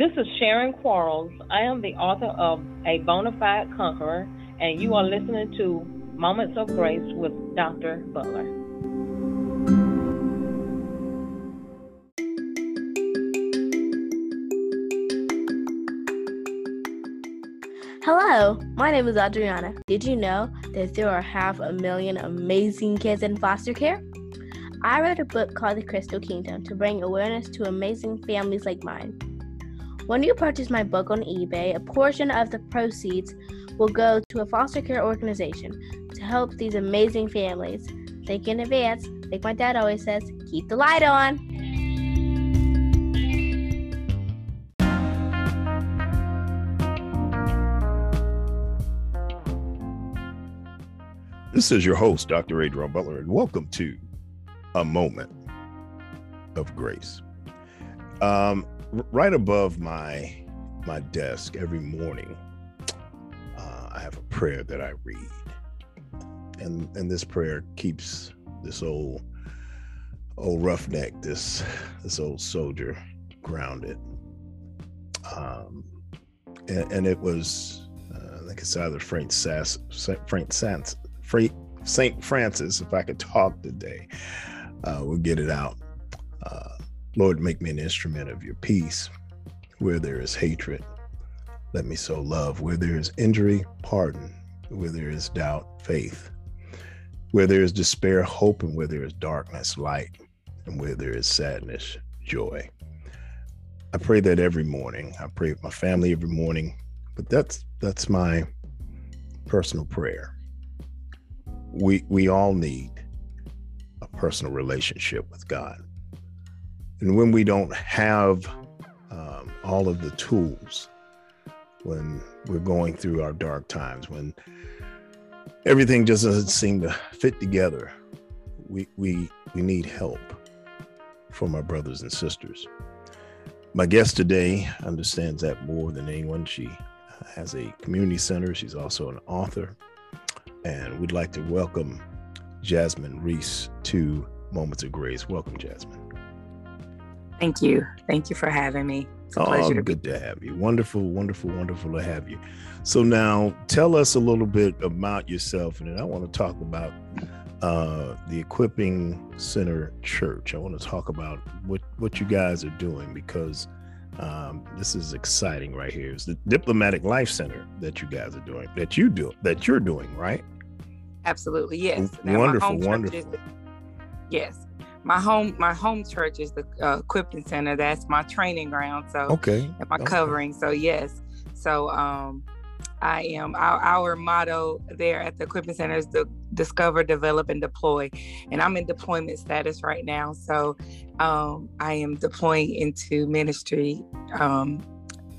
This is Sharon Quarles. I am the author of A Bonafide Conqueror, and you are listening to Moments of Grace with Dr. Butler. Hello, my name is Adriana. Did you know that there are half a million amazing kids in foster care? I wrote a book called The Crystal Kingdom to bring awareness to amazing families like mine. When you purchase my book on eBay, a portion of the proceeds will go to a foster care organization to help these amazing families. Think in advance, like my dad always says, keep the light on. This is your host, Dr. Adrian Butler, and welcome to A Moment of Grace. Um, right above my my desk every morning, uh, I have a prayer that I read, and and this prayer keeps this old old roughneck, this this old soldier, grounded. Um, and, and it was uh, I think it's either Frank Sass, Frank Sans, Saint Francis. If I could talk today, uh, we'll get it out. Uh, Lord, make me an instrument of your peace. Where there is hatred, let me sow love. Where there is injury, pardon. Where there is doubt, faith. Where there is despair, hope. And where there is darkness, light. And where there is sadness, joy. I pray that every morning. I pray with my family every morning. But that's that's my personal prayer. We we all need a personal relationship with God. And when we don't have um, all of the tools, when we're going through our dark times, when everything just doesn't seem to fit together, we, we, we need help from our brothers and sisters. My guest today understands that more than anyone. She has a community center, she's also an author, and we'd like to welcome Jasmine Reese to Moments of Grace. Welcome, Jasmine. Thank you. Thank you for having me. It's a oh, pleasure to good be- to have you. Wonderful, wonderful, wonderful to have you. So now tell us a little bit about yourself, and then I want to talk about uh, the Equipping Center Church. I want to talk about what what you guys are doing because um, this is exciting right here. It's the Diplomatic Life Center that you guys are doing, that you do, that you're doing, right? Absolutely, yes. Wonderful, wonderful. Is, yes, my home my home church is the uh, equipping center. That's my training ground so okay. my okay. covering so yes. So um i am our, our motto there at the equipping center is to discover develop and deploy and i'm in deployment status right now. So um i am deploying into ministry um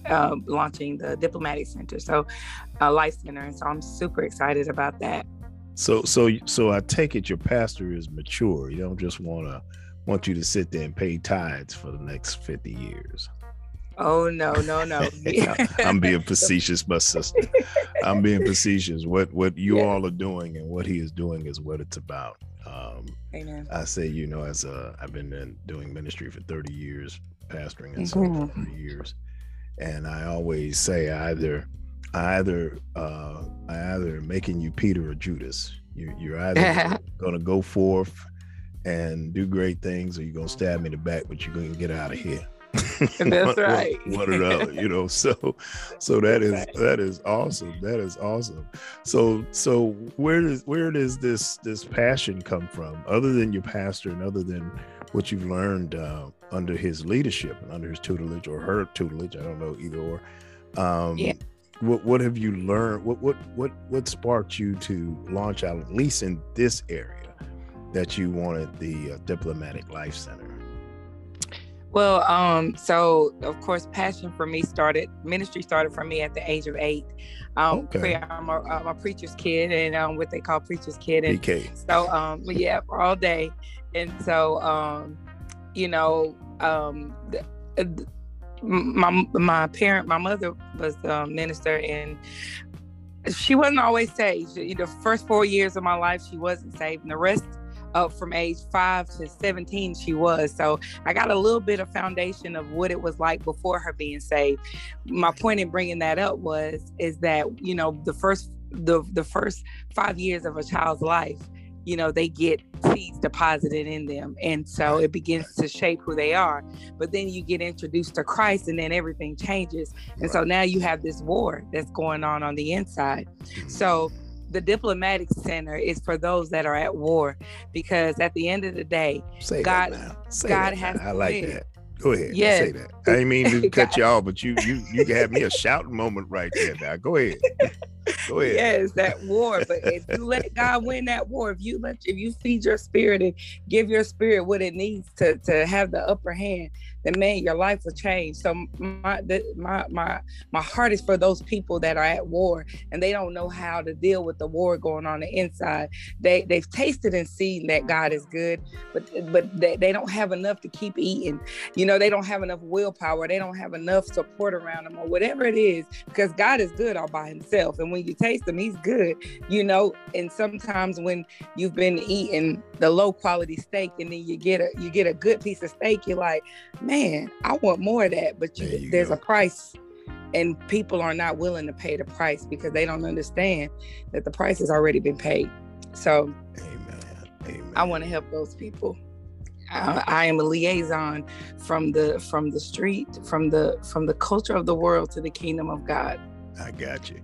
uh, launching the diplomatic center so uh, life center and so i'm super excited about that so so so I take it your pastor is mature. You don't just want to want you to sit there and pay tithes for the next 50 years. Oh no, no, no. I'm being facetious, my sister. I'm being facetious. What what you yeah. all are doing and what he is doing is what it's about. Um, Amen. I say, you know, as a I've been in, doing ministry for 30 years, pastoring and mm-hmm. so for 30 years, and I always say either either uh, either making you Peter or Judas. You, you're either going to go forth and do great things, or you're going to stab me in the back, but you're going to get out of here. That's right. one, or the other, you know. So, so that is that is awesome. That is awesome. So, so where does where does this this passion come from, other than your pastor and other than what you've learned uh, under his leadership and under his tutelage or her tutelage? I don't know either or. Um, yeah what what have you learned? What what what what sparked you to launch out at least in this area that you wanted the uh, diplomatic life center? Well, um, so of course, passion for me started. Ministry started for me at the age of eight. Um, okay. I'm a, I'm a preacher's kid, and um, what they call preacher's kid, and PK. so um, yeah, all day, and so um, you know, um, the, my my parent, my mother was a minister, and she wasn't always saved. The first four years of my life, she wasn't saved, and the rest up from age five to 17 she was so i got a little bit of foundation of what it was like before her being saved my point in bringing that up was is that you know the first the the first five years of a child's life you know they get seeds deposited in them and so it begins to shape who they are but then you get introduced to christ and then everything changes and so now you have this war that's going on on the inside mm-hmm. so the diplomatic center is for those that are at war because at the end of the day Say God- that now. Say God has. I to like that. Go ahead. Yeah. Say that. I didn't mean to cut you off, but you you you had me a shouting moment right there. Now go ahead. Go ahead. Yes, that war. But if you let God win that war, if you let if you feed your spirit and give your spirit what it needs to to have the upper hand, then man, your life will change. So my the, my my my heart is for those people that are at war and they don't know how to deal with the war going on the inside. They they've tasted and seen that mm-hmm. God is good, but but they, they don't have enough to keep eating. You know, they don't have enough willpower. They don't have enough support around them or whatever it is because God is good all by himself. And when you taste him, he's good, you know. And sometimes when you've been eating the low quality steak and then you get a you get a good piece of steak, you're like, man, I want more of that. But you, There you there's go. a price. And people are not willing to pay the price because they don't understand that the price has already been paid. So Amen. Amen. I want to help those people. I, I am a liaison from the from the street, from the from the culture of the world to the kingdom of God. I got you.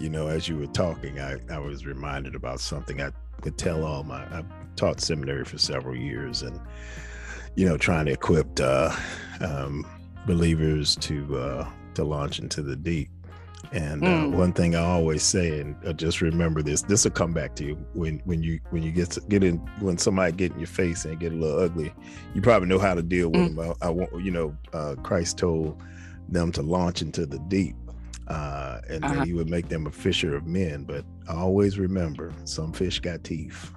You know, as you were talking, I, I was reminded about something I could tell all my I've taught seminary for several years and you know, trying to equip uh um believers to uh to launch into the deep. And uh, Mm. one thing I always say, and uh, just remember this: this will come back to you when when you when you get to, get in when somebody get in your face and get a little ugly. You probably know how to deal with Mm. them. I, I want you know, uh, Christ told them to launch into the deep, uh, and Uh-huh. that He would make them a fisher of men. But always remember, some fish got teeth.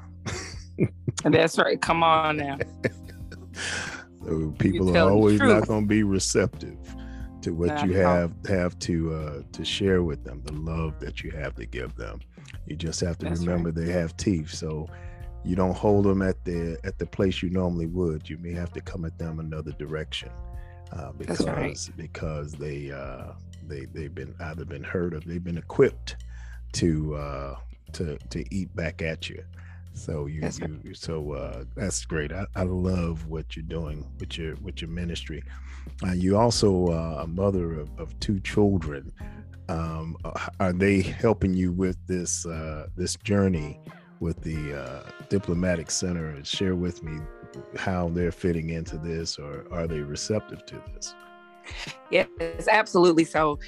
And that's right. Come on now. So people are always not going to be receptive to what you have have to uh, to share with them, the love that you have to give them. You just have to That's right. remember they have teeth, so you don't hold them at the at the place you normally would. You may have to come at them another direction uh, because right. because they uh, they they've been either been hurt or they've been equipped to uh, to to eat back at you. So you, That's you so uh, that's great. I, I love what you're doing with your with your ministry. Uh, you also uh, a mother of, of two children. Um, are they helping you with this uh, this journey with the uh, diplomatic center? Share with me how they're fitting into this, or are they receptive to this? Yes, absolutely. So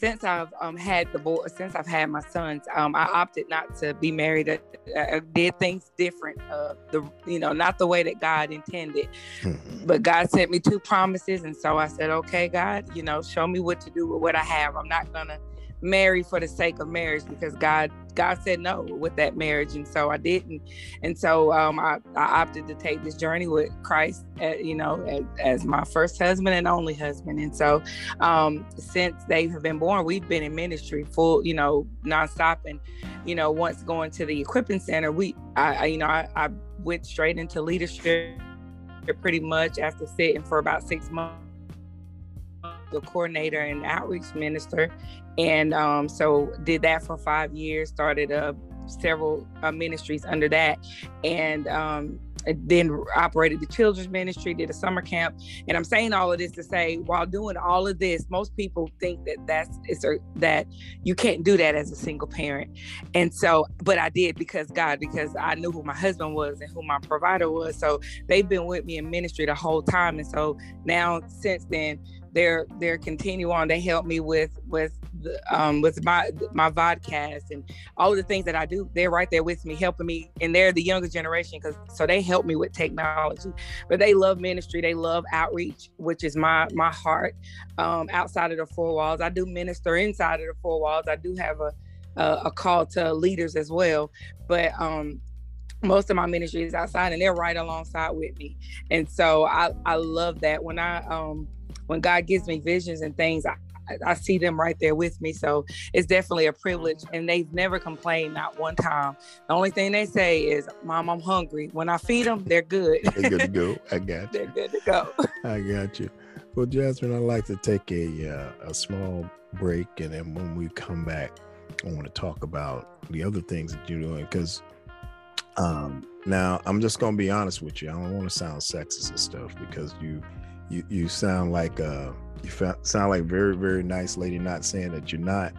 since I've um, had the boy, since I've had my sons, um, I opted not to be married. I, I did things different. Uh, the you know not the way that God intended. Mhm. But God sent me two promises, and so I said, "Okay, God, you know, show me what to do with what I have. I'm not gonna marry for the sake of marriage because God God said no with that marriage, and so I didn't. And so um, I, I opted to take this journey with Christ, uh, you know, as, as my first husband and only husband. And so um, since they have been born, we've been in ministry full, you know, nonstop. And you know, once going to the equipping center, we, I, I you know, I, I went straight into leadership pretty much after sitting for about six months the coordinator and outreach minister. And um, so did that for five years started uh, several uh, ministries under that. And um, then operated the children's ministry did a summer camp. And i'm saying all of this to say while doing all of this most people think that that's it's a, that you can't do that as a single parent. And so but i did because god because i knew who my husband was and who my provider was. So they've been with me in ministry the whole time. And so now since then they're they're continue on. They help me with with the, um with my my vodcast and all the things that i do. They're right there with me helping me and they're the younger generation because so they help me with technology. But they love ministry. They love outreach which is my my heart um outside of the four walls. I do minister inside of the four walls. I do have a a, a call to leaders as well. But um most of my ministry is outside and they're right alongside with me. And so i i love that. When i um when god gives me visions and things I, I see them right there with me. So it's definitely a privilege. And they've never complained, not one time. The only thing they say is, Mom, I'm hungry. When I feed them, they're good. they're good to go. I got you. they're good to go. I got you. Well, Jasmine, I'd like to take a uh, a small break, and then when we come back, I want to talk about the other things that you're doing because um, now I'm just gonna be honest with you. I don't want to sound sexist and stuff because you you you sound like uh you sound like very very nice lady. Not saying that you're not,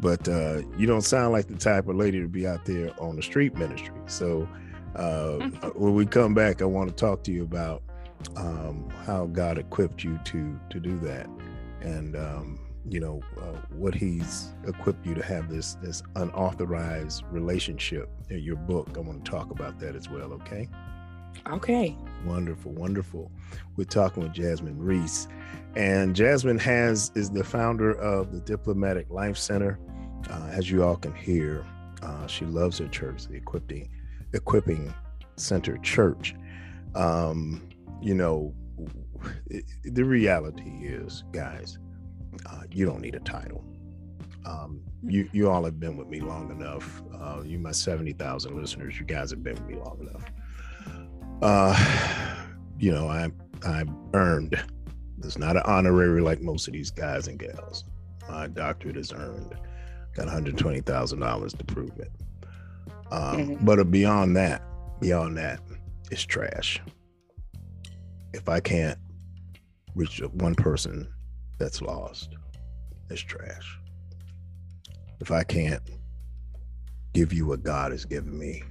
but uh, you don't sound like the type of lady to be out there on the street ministry. So uh, mm-hmm. when we come back, I want to talk to you about um, how God equipped you to to do that, and um, you know uh, what He's equipped you to have this this unauthorized relationship. In your book, I want to talk about that as well. Okay. Okay. Wonderful, wonderful. We're talking with Jasmine Reese, and Jasmine has is the founder of the Diplomatic Life Center. Uh, as you all can hear, uh, she loves her church, the equipping equipping center church. Um, you know, the reality is, guys, uh, you don't need a title. Um, you you all have been with me long enough. Uh, you my seventy thousand listeners. You guys have been with me long enough. Uh, you know, I I earned. It's not an honorary like most of these guys and gals. My doctorate is earned. Got one hundred twenty thousand dollars to prove it. Um, mm-hmm. But beyond that, beyond that, it's trash if I can't reach one person that's lost, it's trash. If I can't give you what God has given me,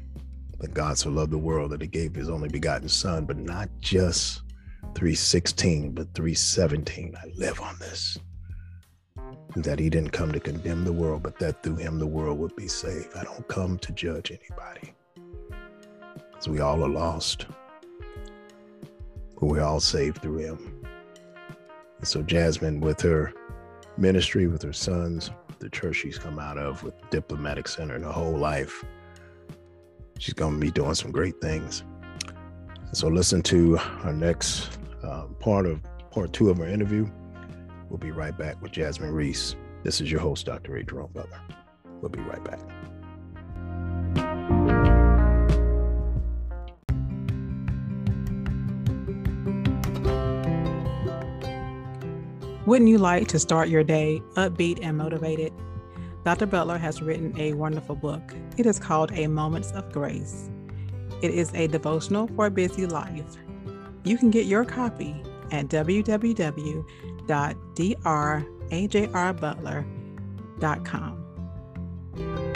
that God so loved the world that he gave his only begotten son, but not just 316, but 317. I live on this. That he didn't come to condemn the world, but that through him the world would be saved. I don't come to judge anybody. Because we all are lost but we're all saved through him. And so Jasmine, with her ministry, with her sons, the church she's come out of, with Diplomatic Center and her whole life, she's going to be doing some great things. So listen to our next uh, part of part two of our interview. We'll be right back with Jasmine Reese. This is your host, Dr. Ray Jerome Butler. We'll be right back. Wouldn't you like to start your day upbeat and motivated? Dr. Butler has written a wonderful book. It is called A Moments of Grace. It is a devotional for a busy life. You can get your copy at www.drajrbutler.com.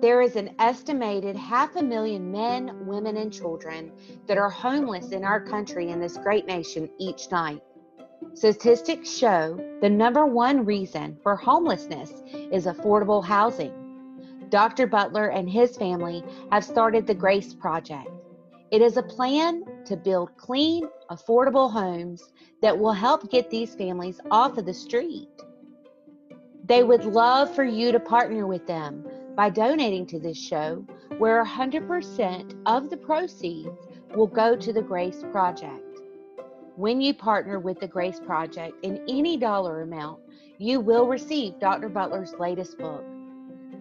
There is an estimated half a million men, women, and children that are homeless in our country and this great nation each night. Statistics show the number one reason for homelessness is affordable housing. Dr. Butler and his family have started the Grace Project. It is a plan to build clean, affordable homes that will help get these families off of the street. They would love for you to partner with them by donating to this show, where 100% of the proceeds will go to the Grace Project. When you partner with the Grace Project in any dollar amount, you will receive Dr. Butler's latest book.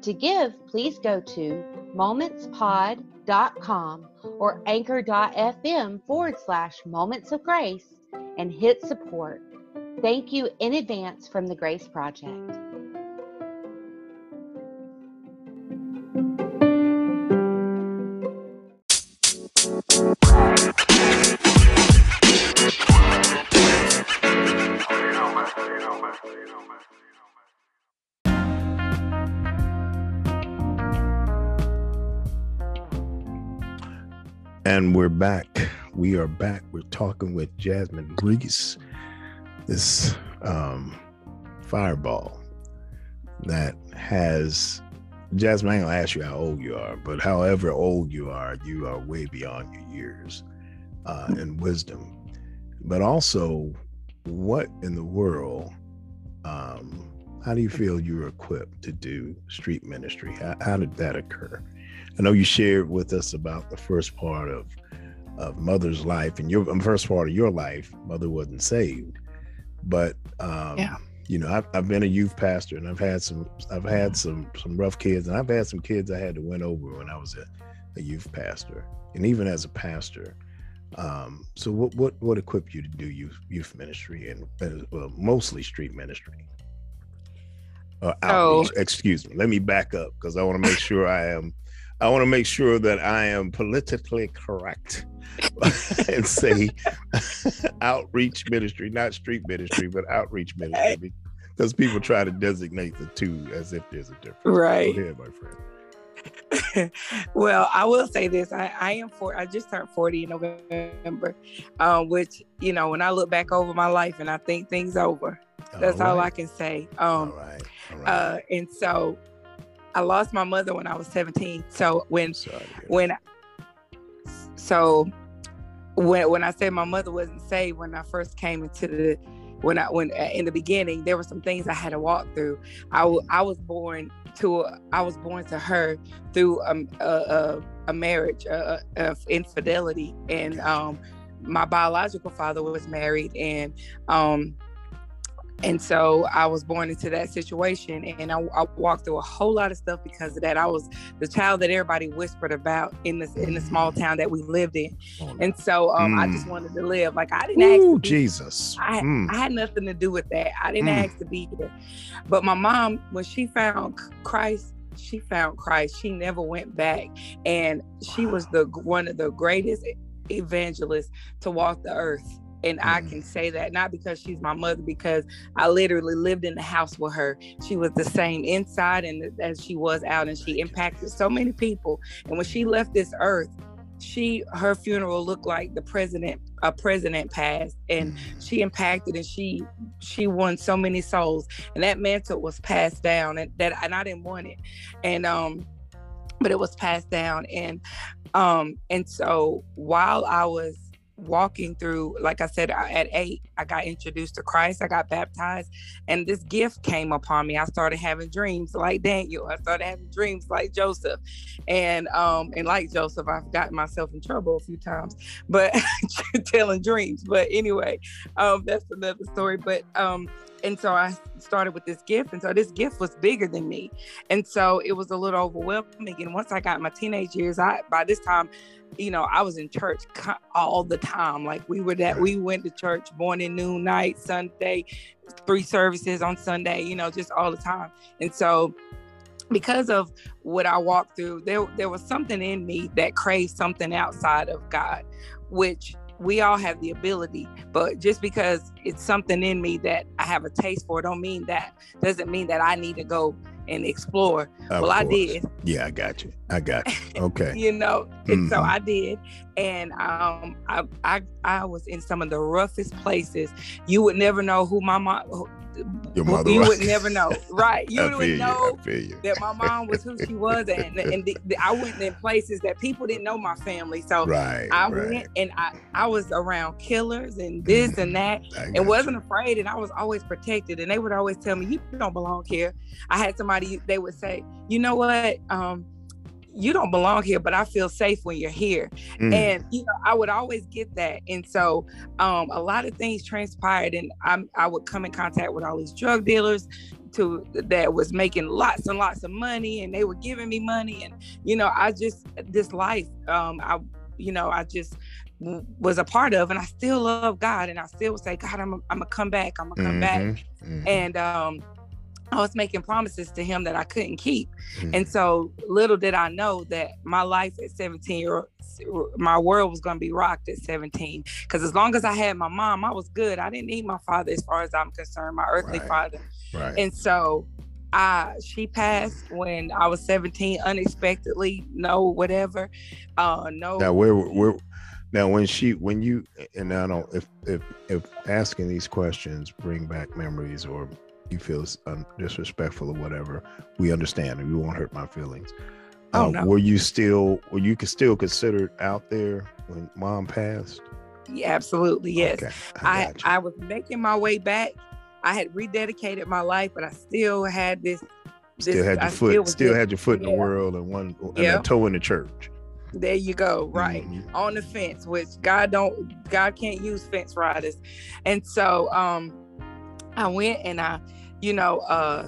To give, please go to momentspod.com or anchor.fm forward slash moments of grace and hit support. Thank you in advance from the Grace Project. We're back. We are back. We're talking with Jasmine Reese, this um, fireball that has. Jasmine, I ain't gonna ask you how old you are, but however old you are, you are way beyond your years uh, in wisdom. But also, what in the world? Um, how do you feel you're equipped to do street ministry? How, how did that occur? I know you shared with us about the first part of of mother's life and your first part of your life. Mother wasn't saved, but um, Yeah. you know, I've, I've been a youth pastor and I've had some I've had some some rough kids and I've had some kids I had to win over when I was a, a youth pastor and even as a pastor. Um, so what what what equipped you to do youth youth ministry and uh, well, mostly street ministry? Uh, outreach, excuse me. Let me back up because I want to make sure I am. I want to make sure that I am politically correct and say outreach ministry, not street ministry, but outreach ministry, because people try to designate the two as if there's a difference. Right. Go ahead, my friend. well, I will say this. I, I am for I just turned 40 in November. Um, which, you know, when I look back over my life and I think things over, that's all, I can say. Um right. All right. uh and so I lost my mother when I was 17. So when Sorry. to hear that. when so when when I said my mother wasn't saved when I first came into the when I when uh, in the beginning there were some things I had to walk through. I I was born to a, I was born to her through um, a, a a marriage uh, of infidelity and um my biological father was married and um and so I was born into that situation, and I, I walked through a whole lot of stuff because of that. I was the child that everybody whispered about in this in the small town that we lived in, Oh, and so um, I just Mm. wanted to live. Like I didn't ask Ooh, be Jesus. I, Mm. I had nothing to do with that. I didn't Mm. ask to be here. But my mom, when she found Christ, she found Christ. She never went back. And she was the one of the greatest evangelists to walk the earth. And I Mm. can say that not because she's my mother, because I literally lived in the house with her. She was the same inside and as she was out, and she impacted so many people. And when she left this earth, she her funeral looked like the president a president passed and Mm. she impacted and she she won so many souls and that mantle was passed down and that and I didn't want it and um but it was passed down and um and so while I was walking through like I said at 8 I got introduced to Christ I got baptized and this gift came upon me. I started having dreams like Daniel I started having dreams like Joseph and um and like Joseph I've gotten myself in trouble a few times but telling dreams but anyway um that's another story but um and so I started with this gift and so this gift was bigger than me and so it was a little overwhelming and once I got my teenage years I by this time you know I was in church all the time. Like we were that we went to church morning noon night Sunday three services on Sunday you know just all the time. And so because of what I walked through, there there was something in me that craved something outside of God, which we all have the ability, but just because it's something in me that I have a taste for, don't mean that doesn't mean that I need to go and explore. Of well, I did, Yeah, I got you. I got you. Okay. you know, and so. I did, and um, I I I was in some of the roughest places. You would never know who my mom. Your mother you would never know, right? You I would you. know you. that my mom was who she was and, and the, the- I went in places that people didn't know my family. So Right. I right. went and I, I was around killers and this and that and wasn't afraid and I was always protected and they would always tell me you don't belong here. I had somebody they would say, "You know what? Um you don't belong here, but I feel safe when you're here." Mm. and you know i would always get that and so um a lot of things transpired and i i would come in contact with all these drug dealers to that was making lots and lots of money and they were giving me money and you know i just this life um i you know i just was a part of and i still love god and i still say god i'm i'm gonna come back i'm gonna come back Mhm, mhm, and um I was making promises to him that I couldn't keep. mhm. And so little did I know that my life at 17 year my world was going to be rocked at 17 because as long as I had my mom, I was good. I didn't need my father as far as I'm concerned, my earthly Right. father. right. And so I she passed when I was 17 unexpectedly, no whatever. Uh no now where where now when she when you and I don't if if if asking these questions bring back memories or you feel um, disrespectful or whatever, we understand and we won't hurt my feelings. Oh, Uh, no. Were you still were you still considered out there when mom passed? yeah, absolutely yes. Okay, I, you. I was making my way back I had rededicated my life, but I still had this. this Still had your I foot. still Still had your foot in the world and one and Yeah. a toe in the church. There you go. Right. Mhm. on the fence, which God don't God can't use fence riders. And so um I went and I, you know, uh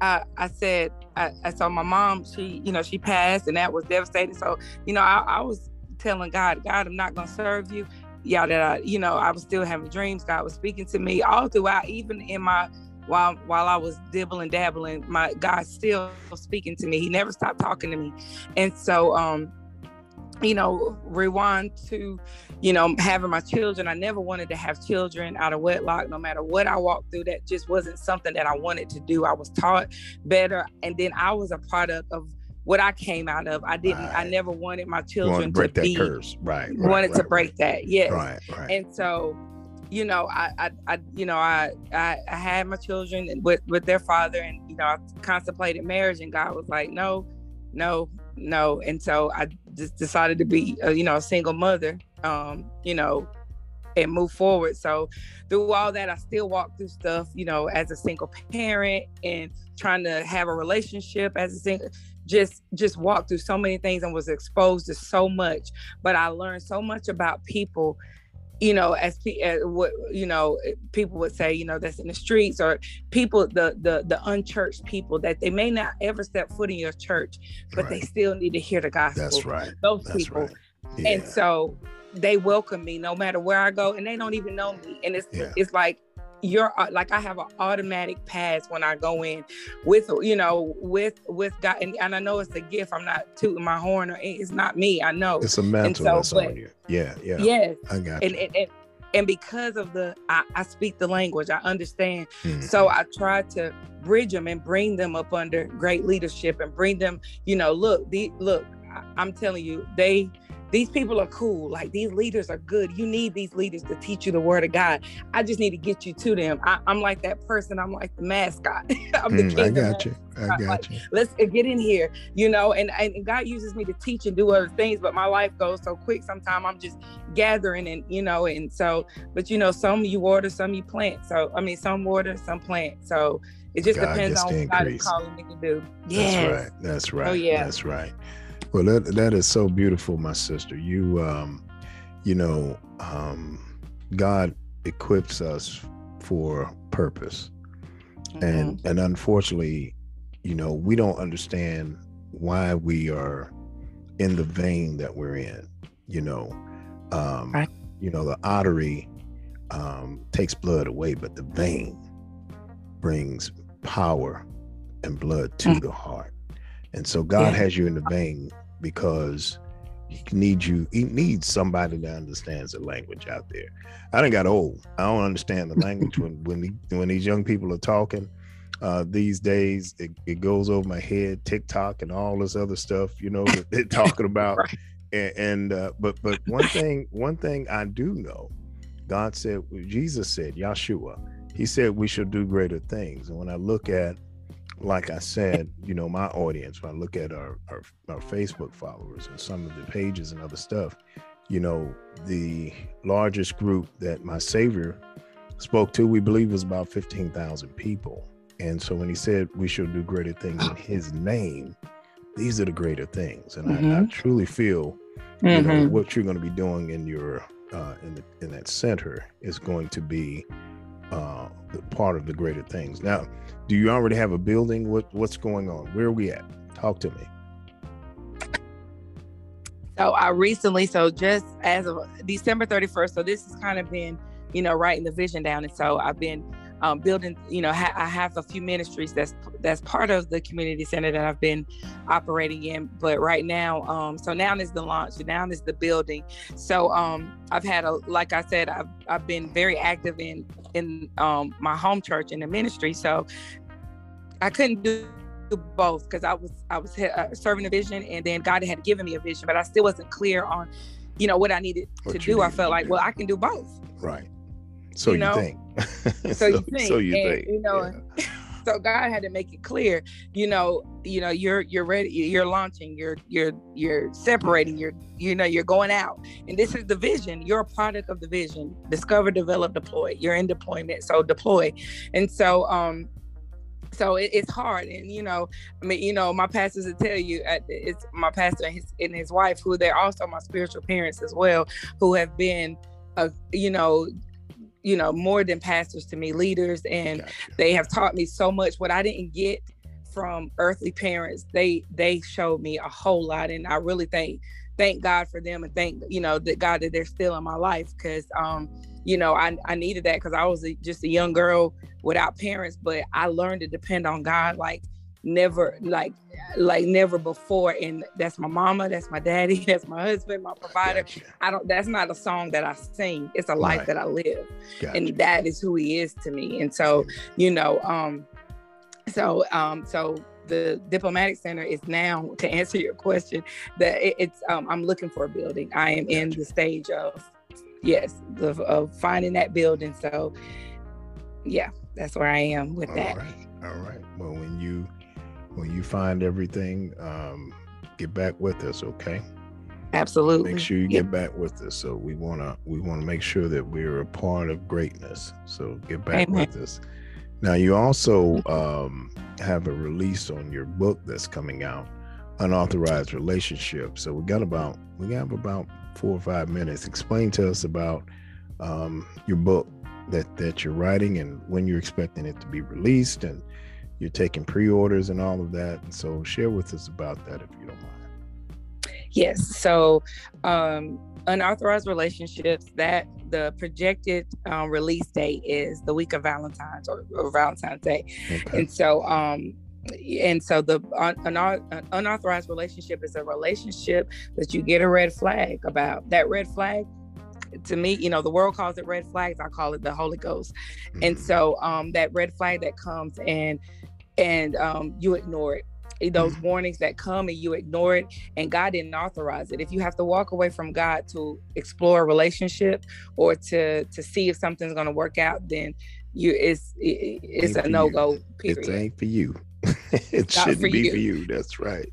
I I said I, I saw my mom, she, you know, she passed and that was devastating. So, you know, I, I was telling God, God, I'm not gonna serve you. Yeah, that I, you know, I was still having dreams. God was speaking to me all throughout, even in my while while I was dibbling dabbling, my God still speaking to me. He never stopped talking to me. And so um you know, rewind to, you know, having my children. I never wanted to have children out of wedlock, no matter what I walked through. That just wasn't something that I wanted to do. I was taught better. And then I was a product of what I came out of. I didn't, I never wanted my children to break to that be, curse, right? right wanted to break that. Yes. Right, right. And so, you know, I, I, I you know, I, I, I had my children with with their father, and you know, I contemplated marriage, and God was like, no, no, no. And so I just decided to be, a, you know, a single mother, um, you know, and move forward. So through all that, I still walk through stuff, you know, as a single parent and trying to have a relationship as a single. Just, just walked through so many things and was exposed to so much. But I learned so much about people you know, as, as what you know, eh, people would say, you know, that's in the streets or people, the the the unchurched people that they may not ever step foot in your church, but they still need to hear the gospel. That's right. Those That's people, right. Yeah. and so they welcome me no matter where I go, and they don't even know me, and it's Yeah. it's like you're uh, like I have an automatic pass when I go in with you know with with God, and, and I know it's a gift. I'm not tooting my horn, or it's not me. I know. it's a mantle so, that's but- on you. Yeah, yeah. Yes, I got and you. and, and and because of the I, I speak the language i understand Mhm. so i try to bridge them and bring them up under great leadership and bring them you know look the look I, i'm telling you they these people are cool. Like these leaders are good. You need these leaders to teach you the word of god. I just need to get you to them. I, i'm like that person. I'm like the mascot. I'm the Mm, king I got you. I Like, got you. let's get in here you know and, and god uses me to teach and do other things but my life goes so quick sometimes. I'm just gathering and you know and so but you know some you water some you plant. So i mean some water some plant. So it just God depends on what god is calling me to do. That's right. That's right. Oh yeah. That's right. Well, that that is so beautiful, my sister. You um, you know, um, God equips us for purpose. Mhm. and and unfortunately you know we don't understand why we are in the vein that we're in you know um Right. you know the artery um takes blood away but the vein brings power and blood to Mm. the heart and so god Yeah. has you in the vein because he needs you he needs somebody that understands the language out there i done got old i don't understand the language when when, the, when these young people are talking uh these days it, it goes over my head tiktok and all this other stuff you know that they're talking about Right. and, and uh but but one thing one thing i do know god said jesus said yeshua he said we shall do greater things and when i look at like I said, you know, my audience, when I look at our, our, our Facebook followers and some of the pages and other stuff, you know, the largest group that my Savior spoke to, we believe was about 15,000 people. And so when he said we shall do greater things in his name, these are the greater things. And I, I truly feel, you know, Mhm. what you're going to be doing in your, uh, in, the, in that center is going to be uh, part of the greater things. Now, do you already have a building? What what's going on? Where are we at? Talk to me. So I recently, so just as of December 31st, so this has kind of been, you know, writing the vision down. And so I've been um, building, you know, ha- I have a few ministries that's that's part of the community center that I've been operating in. But right now, um, so now is the launch, now is the building. So um, I've had a, like I said, I've I've been very active in in um, my home church in the ministry. So I couldn't do both because I was I was uh, serving a vision and then God had given me a vision, but I still wasn't clear on, you know, what I needed What to do. I felt like, do. well, I can do both. Right. So You you, know? think. So you think, So you and, think. you know, yeah. so God had to make it clear, you know, you know, you're you're ready, you're launching, you're you're you're separating, you're you know, you're going out. And this is the vision. You're a product of the vision. Discover, develop, deploy. You're in deployment. So deploy. And so um so it, it's hard and you know i mean you know my pastors will tell you uh, it's my pastor and his, and his wife who they're also my spiritual parents as well who have been uh, you know you know more than pastors to me leaders and gotcha. they have taught me so much what i didn't get from earthly parents they they showed me a whole lot and i really thank thank god for them and thank you know that god that they're still in my life because um you know i, I needed that because i was a, just a young girl without parents but i learned to depend on god like never like like never before and that's my mama that's my daddy that's my husband my provider gotcha. i don't that's not a song that i sing it's a life right. that i live gotcha. and that is who he is to me and so you know um so um so the diplomatic center is now to answer your question that it, it's um, i'm looking for a building i am gotcha. in the stage of yes of, of finding that building so yeah that's where i am with all that right. all right well when you when you find everything, um, get back with us, okay? Absolutely. Make sure you get back with us. So we wanna we wanna make sure that we're a part of greatness. So get back Amen. with us. Now you also um, have a release on your book that's coming out, unauthorized relationship. So we got about we have about four or five minutes. Explain to us about um, your book that that you're writing and when you're expecting it to be released and you're taking pre-orders and all of that and so share with us about that if you don't mind yes so um unauthorized relationships that the projected um, release date is the week of valentine's or, or valentine's day okay. and so um and so the un, unauthorized relationship is a relationship that you get a red flag about that red flag to me, you know, the world calls it red flags. I call it the Holy Ghost. Mm-hmm. And so um, that red flag that comes and and um, you ignore it. Those mm-hmm. warnings that come and you ignore it and god didn't authorize it. If you have to walk away from god to explore a relationship or to to see if something's going to work out then you it's it's ain't a no-go period. it ain't for you. It shouldn't for be you. for you. That's right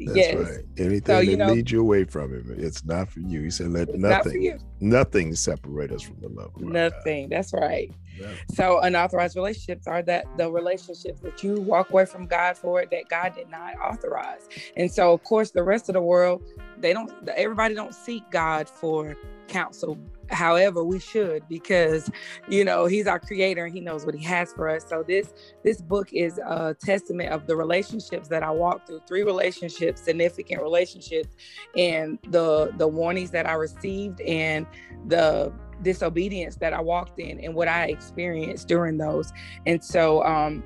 that's yes. right. Anything so, that know, leads you away from him, it's not for you. He said, "Let nothing, nothing separate us from the love of Nothing. That's right. Yeah. So unauthorized relationships are that the relationships that you walk away from God for that God did not authorize. And so, of course, the rest of the world, they don't. Everybody don't seek God for counsel however we should because you know he's our creator and he knows what he has for us so this this book is a testament of the relationships that i walked through three relationships significant relationships and the the warnings that i received and the disobedience that i walked in and what i experienced during those and so um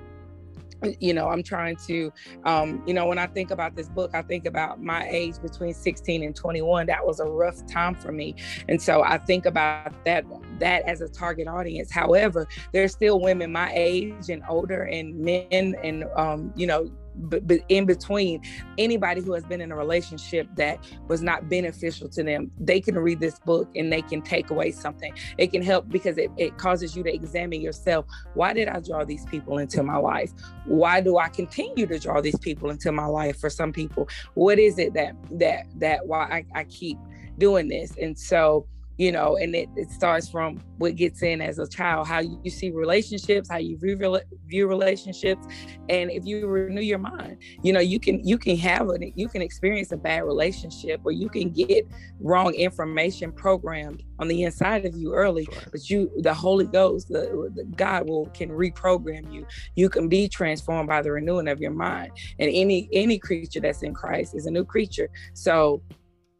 you know i'm trying to um, you know when i think about this book i think about my age between 16 and 21 that was a rough time for me. And so i think about that that as a target audience. However there's still women my age and older and men and um, you know but, but in between anybody who has been in a relationship that was not beneficial to them they can read this book and they can take away something. It can help because it, it causes you to examine yourself. Why did i draw these people into my life? Why do i continue to draw these people into my life for some people? What is it that that that why i, I keep doing this? And so you know and it, it starts from what gets in as a child how you see relationships how you view, view relationships and if you renew your mind you know you can you can have it you can experience a bad relationship or you can get wrong information programmed on the inside of you early but you the holy ghost the, the god will can reprogram you. You can be transformed by the renewing of your mind. And any any creature that's in christ is a new creature. So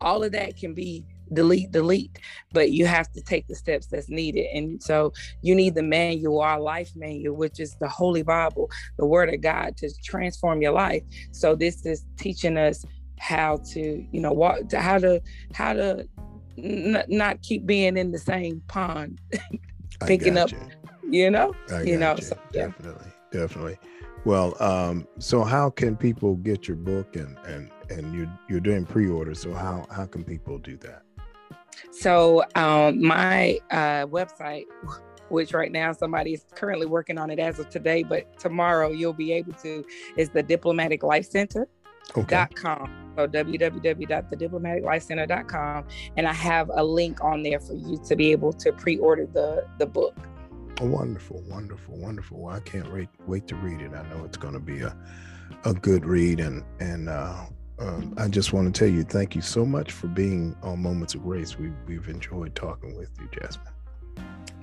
all of that can be delete, delete. But you have to take the steps that's needed. And so you need the manual, our life manual, which is the Holy Bible, the Word of God to transform your life. So this is teaching us how to, you know, what, how to, how to n- not keep being in the same pond, picking up, you. you know, you know, you. So, yeah. definitely, definitely. Well, um, so how can people get your book and and and you're you're doing pre-order? So how how can people do that? So um, my uh, website which right now somebody is currently working on it as of today, but tomorrow you'll be able to, is the Diplomatic Life Center. Okay. Dot com. So www.thediplomaticlifecenter.com. And I have a link on there for you to be able to pre-order the the book. Oh, wonderful, wonderful, wonderful. I can't wait wait to read it. I know it's going to be a a good read, and and uh, um, I just want to tell you thank you so much for being on Moments of Grace. We we've enjoyed talking with you, Jasmine.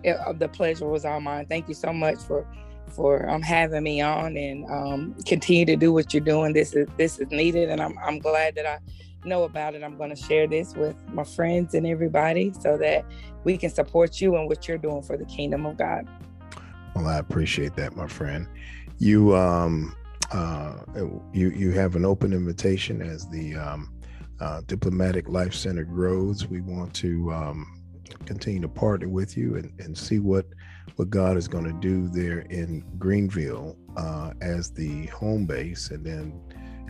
It, uh, the pleasure was all mine. Thank you so much for for um, having me on and um, continue to do what you're doing. This is this is needed, and I'm I'm glad that I know about it. I'm going to share this with my friends and everybody so that we can support you and what you're doing for the kingdom of God. Well, I appreciate that, my friend. You um uh you you have an open invitation as the um, uh, diplomatic life center grows. We want to um, continue to partner with you and, and see what what God is going to do there in Greenville uh, as the home base, and then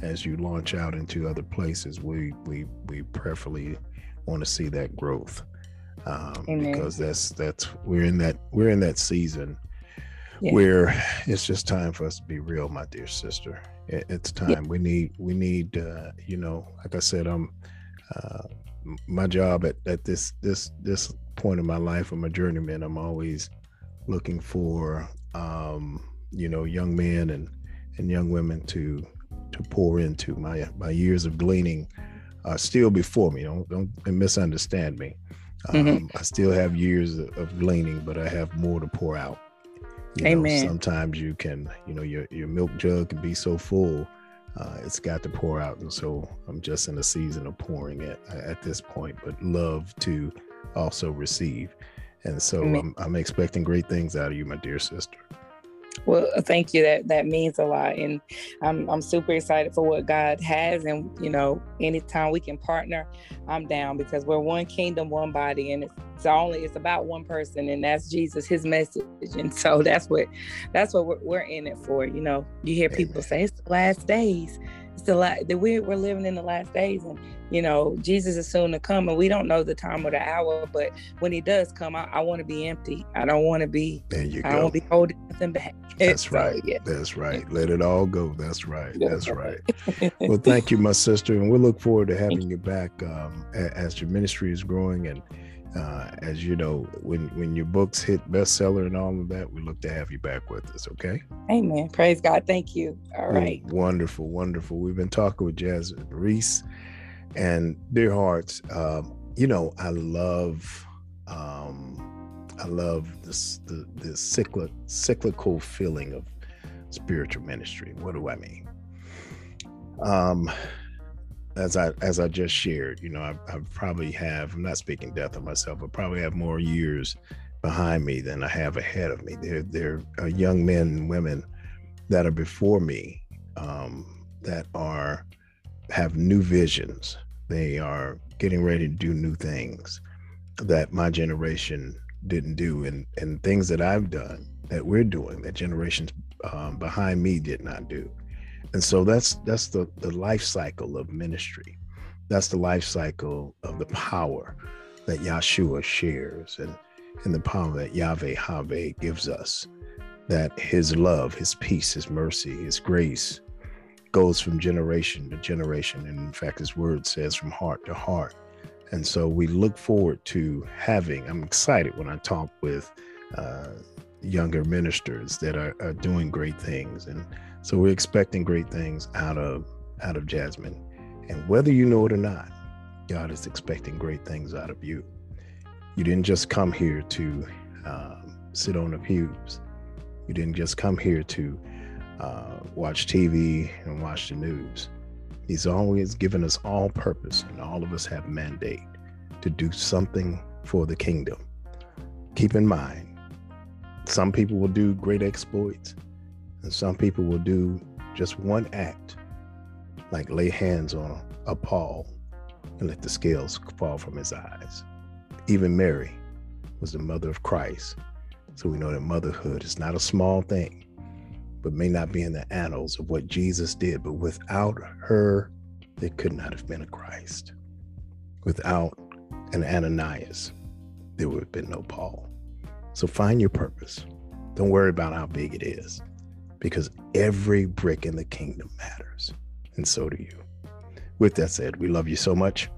as you launch out into other places, we we we prayerfully want to see that growth um, because that's that's we're in that we're in that season yeah. where it's just time for us to be real, my dear sister. It, it's time yeah. we need we need uh, you know, like I said, I'm uh, my job at, at this this this point in my life, I'm a journeyman. I'm always looking for um, you know young men and and young women to to pour into. My my years of gleaning are still before me. Don't don't misunderstand me. Mm-hmm. Um, mm-hmm. I still have years of gleaning, but I have more to pour out. You Amen. Know, sometimes you can, you know, your your milk jug can be so full, uh, it's got to pour out, and so I'm just in a season of pouring it at this point. But love to also receive. And so I'm, I'm expecting great things out of you, my dear sister. Well, thank you. That that means a lot, and I'm I'm super excited for what God has. And you know, anytime we can partner, I'm down because we're one kingdom, one body, and it's, it's only it's about one person, and that's Jesus, His message. And so that's what that's what we're, we're in it for. You know, you hear people say it's the last days, it's the last that we're we're living in the last days, and you know, Jesus is soon to come and we don't know the time or the hour, but when he does come, I, I want to be empty. I don't want to be, there you I go. don't be holding nothing back. That's so, right. Yeah. That's right. Let it all go. That's right. That's right. well, thank you, my sister. And we look forward to having you back um, as your ministry is growing. And uh, as you know, when, when your books hit bestseller and all of that, we look to have you back with us. Okay. Amen. Praise God. Thank you. All right. wonderful. Wonderful. We've been talking with Jasmine Reese. And dear hearts, um, you know, I love, um, I love this the the cyclic, cyclical feeling of spiritual ministry. What do I mean? Um, as I as I just shared, you know, I, I probably have. I'm not speaking death of myself. I probably have more years behind me than I have ahead of me. There there are young men and women that are before me um, that are have new visions. They are getting ready to do new things that my generation didn't do, and and things that I've done that we're doing that generations um, behind me did not do. And so that's that's the the life cycle of ministry. That's the life cycle of the power that yeshua shares, and and the power that Yahweh Have gives us. That His love, His peace, His mercy, His grace goes from generation to generation. And in fact, his word says from heart to heart. And so we look forward to having, I'm excited when I talk with uh, younger ministers that are, are doing great things. And so we're expecting great things out of out of Jasmine. And whether you know it or not, God is expecting great things out of you. You didn't just come here to um, sit on the pews. You didn't just come here to uh, watch TV and watch the news. He's always given us all purpose, and all of us have mandate to do something for the kingdom. Keep in mind, some people will do great exploits, and some people will do just one act, like lay hands on a Paul and let the scales fall from his eyes. Even Mary was the mother of Christ. So we know that motherhood is not a small thing but may not be in the annals of what Jesus did. But without her, there could not have been a Christ. Without an Ananias, there would have been no Paul. So find your purpose. Don't worry about how big it is because every brick in the kingdom matters. And so do you. With that said, we love you so much.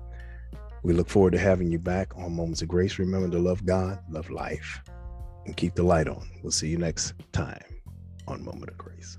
We look forward to having you back on Moments of Grace. Remember to love God, love life, and keep the light on. We'll see you next time on Moment of Grace.